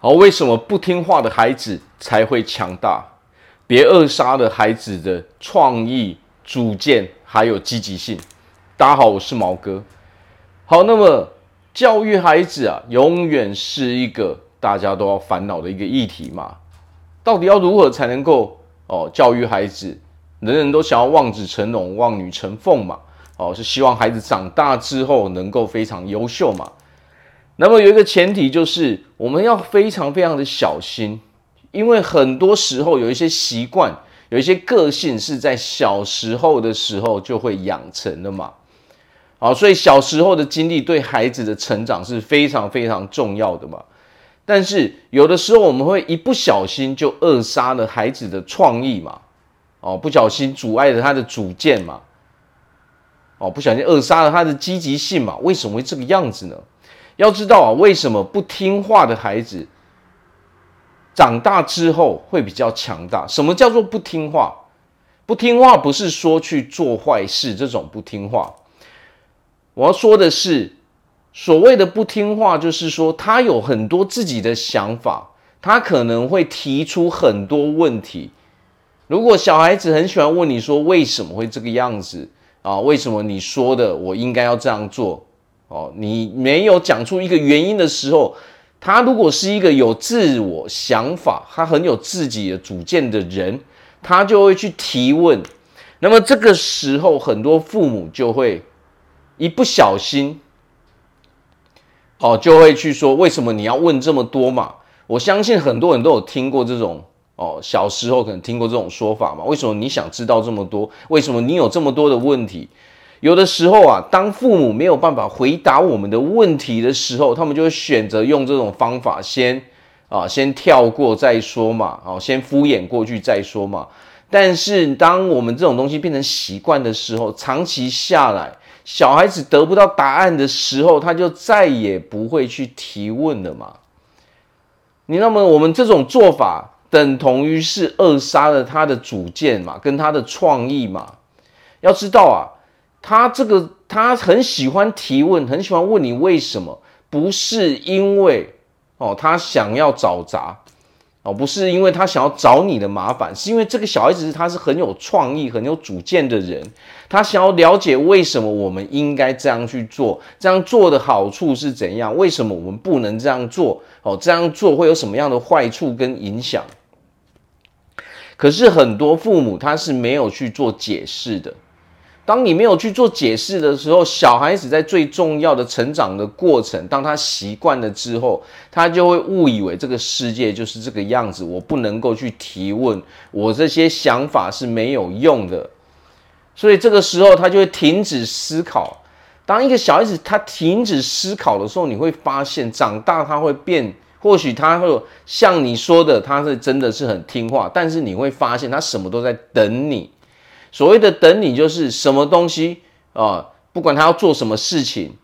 好，为什么不听话的孩子才会强大？别扼杀了孩子的创意、主见还有积极性。大家好，我是毛哥。好，那么教育孩子啊，永远是一个大家都要烦恼的一个议题嘛。到底要如何才能够哦教育孩子？人人都想要望子成龙、望女成凤嘛。哦，是希望孩子长大之后能够非常优秀嘛。那么有一个前提就是，我们要非常非常的小心，因为很多时候有一些习惯、有一些个性是在小时候的时候就会养成的嘛。好，所以小时候的经历对孩子的成长是非常非常重要的嘛。但是有的时候我们会一不小心就扼杀了孩子的创意嘛，哦，不小心阻碍了他的主见嘛，哦，不小心扼杀了他的积极性嘛。为什么会这个样子呢？要知道啊，为什么不听话的孩子长大之后会比较强大？什么叫做不听话？不听话不是说去做坏事这种不听话。我要说的是，所谓的不听话，就是说他有很多自己的想法，他可能会提出很多问题。如果小孩子很喜欢问你说为什么会这个样子啊？为什么你说的我应该要这样做？哦，你没有讲出一个原因的时候，他如果是一个有自我想法、他很有自己的主见的人，他就会去提问。那么这个时候，很多父母就会一不小心，哦，就会去说：为什么你要问这么多嘛？我相信很多人都有听过这种哦，小时候可能听过这种说法嘛。为什么你想知道这么多？为什么你有这么多的问题？有的时候啊，当父母没有办法回答我们的问题的时候，他们就会选择用这种方法先，啊先跳过再说嘛，啊先敷衍过去再说嘛。但是当我们这种东西变成习惯的时候，长期下来，小孩子得不到答案的时候，他就再也不会去提问了嘛。你那么我们这种做法，等同于是扼杀了他的主见嘛，跟他的创意嘛。要知道啊。他这个，他很喜欢提问，很喜欢问你为什么，不是因为哦，他想要找砸，哦，不是因为他想要找你的麻烦，是因为这个小孩子他是很有创意、很有主见的人，他想要了解为什么我们应该这样去做，这样做的好处是怎样，为什么我们不能这样做？哦，这样做会有什么样的坏处跟影响？可是很多父母他是没有去做解释的。当你没有去做解释的时候，小孩子在最重要的成长的过程，当他习惯了之后，他就会误以为这个世界就是这个样子。我不能够去提问，我这些想法是没有用的，所以这个时候他就会停止思考。当一个小孩子他停止思考的时候，你会发现长大他会变，或许他会像你说的，他是真的是很听话，但是你会发现他什么都在等你。所谓的等你，就是什么东西啊？不管他要做什么事情，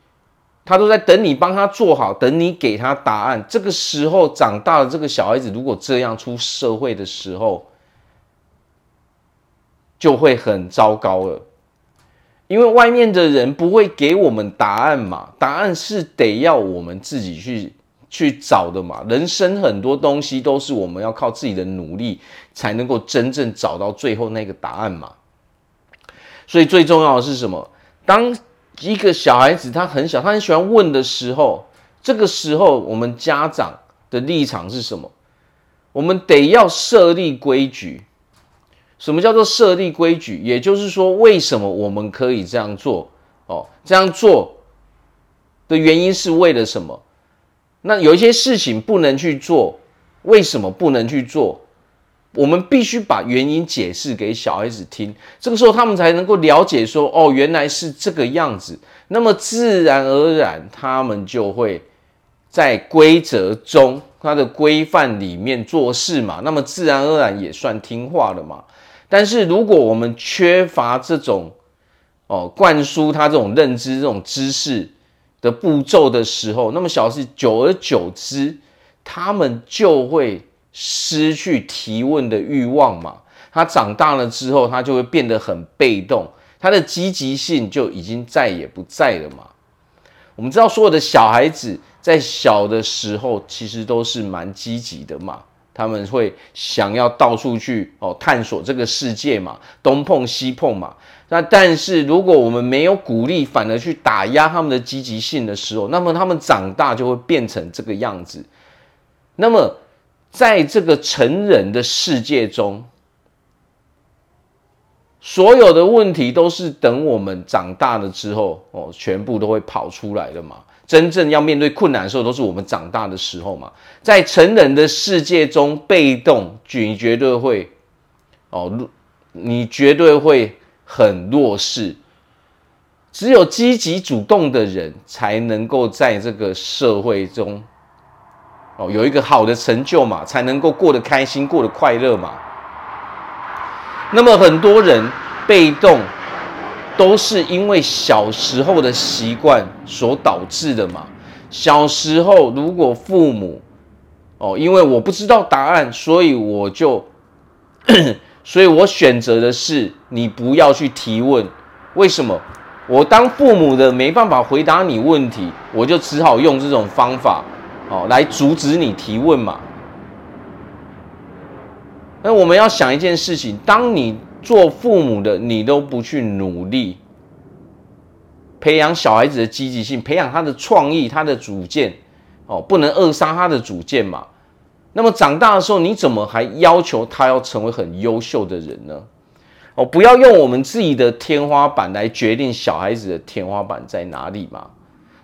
他都在等你帮他做好，等你给他答案。这个时候长大了，这个小孩子如果这样出社会的时候，就会很糟糕了。因为外面的人不会给我们答案嘛，答案是得要我们自己去去找的嘛。人生很多东西都是我们要靠自己的努力才能够真正找到最后那个答案嘛。所以最重要的是什么？当一个小孩子他很小，他很喜欢问的时候，这个时候我们家长的立场是什么？我们得要设立规矩。什么叫做设立规矩？也就是说，为什么我们可以这样做？哦，这样做的原因是为了什么？那有一些事情不能去做，为什么不能去做？我们必须把原因解释给小孩子听，这个时候他们才能够了解说，哦，原来是这个样子。那么自然而然，他们就会在规则中、他的规范里面做事嘛。那么自然而然也算听话了嘛。但是如果我们缺乏这种哦灌输他这种认知、这种知识的步骤的时候，那么小孩子久而久之，他们就会。失去提问的欲望嘛，他长大了之后，他就会变得很被动，他的积极性就已经再也不在了嘛。我们知道，所有的小孩子在小的时候其实都是蛮积极的嘛，他们会想要到处去哦探索这个世界嘛，东碰西碰嘛。那但是如果我们没有鼓励，反而去打压他们的积极性的时候，那么他们长大就会变成这个样子。那么在这个成人的世界中，所有的问题都是等我们长大了之后哦，全部都会跑出来的嘛。真正要面对困难的时候，都是我们长大的时候嘛。在成人的世界中，被动，你绝对会哦，你绝对会很弱势。只有积极主动的人，才能够在这个社会中哦有一个好的成就嘛，才能够过得开心，过得快乐嘛。那么很多人被动，都是因为小时候的习惯所导致的嘛。小时候如果父母，哦，因为我不知道答案，所以我就，所以我选择的是你不要去提问。为什么？我当父母的没办法回答你问题，我就只好用这种方法，哦，来阻止你提问嘛。那我们要想一件事情：当你做父母的，你都不去努力培养小孩子的积极性，培养他的创意、他的主见，哦，不能扼杀他的主见嘛。那么长大的时候，你怎么还要求他要成为很优秀的人呢？哦，不要用我们自己的天花板来决定小孩子的天花板在哪里嘛。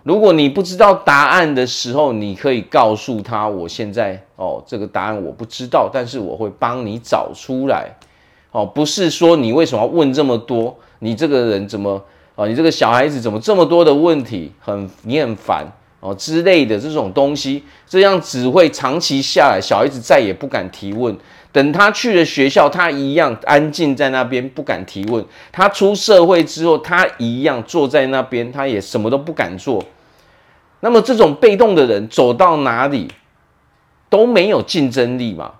如果你不知道答案的时候，你可以告诉他：“我现在哦，这个答案我不知道，但是我会帮你找出来。”哦，不是说你为什么要问这么多？你这个人怎么哦，你这个小孩子怎么这么多的问题？很你很烦哦之类的这种东西，这样只会长期下来，小孩子再也不敢提问。等他去了学校，他一样安静在那边，不敢提问。他出社会之后，他一样坐在那边，他也什么都不敢做。那么这种被动的人走到哪里都没有竞争力嘛？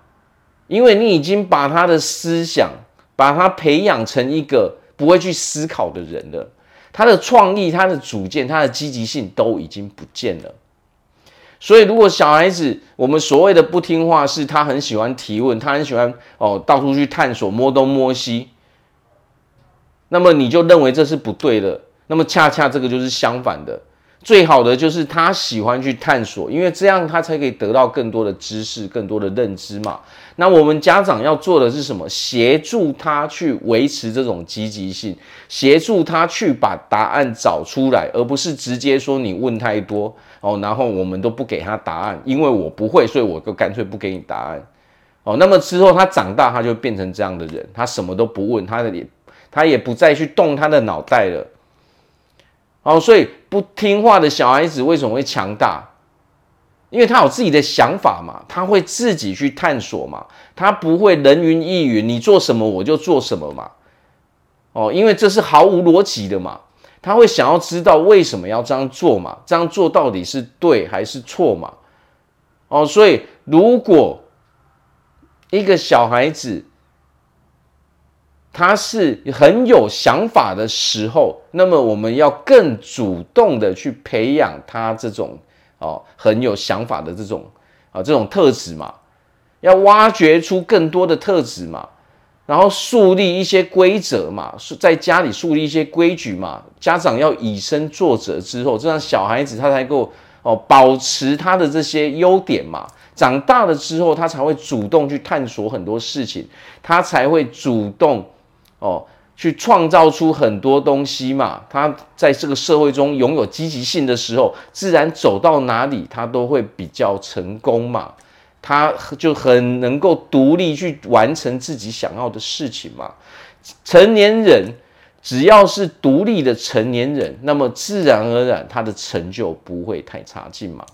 因为你已经把他的思想，把他培养成一个不会去思考的人了。他的创意、他的主见、他的积极性都已经不见了。所以，如果小孩子我们所谓的不听话，是他很喜欢提问，他很喜欢哦到处去探索、摸东摸西，那么你就认为这是不对的。那么恰恰这个就是相反的，最好的就是他喜欢去探索，因为这样他才可以得到更多的知识、更多的认知嘛。那我们家长要做的是什么？协助他去维持这种积极性，协助他去把答案找出来，而不是直接说你问太多哦，然后我们都不给他答案，因为我不会，所以我就干脆不给你答案哦。那么之后他长大，他就变成这样的人，他什么都不问，他的也他也不再去动他的脑袋了。哦，所以不听话的小孩子为什么会强大？因为他有自己的想法嘛，他会自己去探索嘛，他不会人云亦云，你做什么我就做什么嘛。哦，因为这是毫无逻辑的嘛，他会想要知道为什么要这样做嘛，这样做到底是对还是错嘛？哦，所以如果一个小孩子他是很有想法的时候，那么我们要更主动的去培养他这种。哦，很有想法的这种啊，这种特质嘛，要挖掘出更多的特质嘛，然后树立一些规则嘛，在家里树立一些规矩嘛。家长要以身作则之后，这样小孩子他才够哦，保持他的这些优点嘛。长大了之后，他才会主动去探索很多事情，他才会主动哦。去创造出很多东西嘛，他在这个社会中拥有积极性的时候，自然走到哪里他都会比较成功嘛，他就很能够独立去完成自己想要的事情嘛。成年人只要是独立的成年人，那么自然而然他的成就不会太差劲嘛。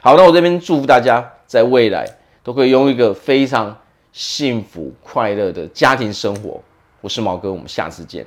好，那我这边祝福大家在未来都可以拥有一个非常幸福快乐的家庭生活。我是毛哥，我们下次见。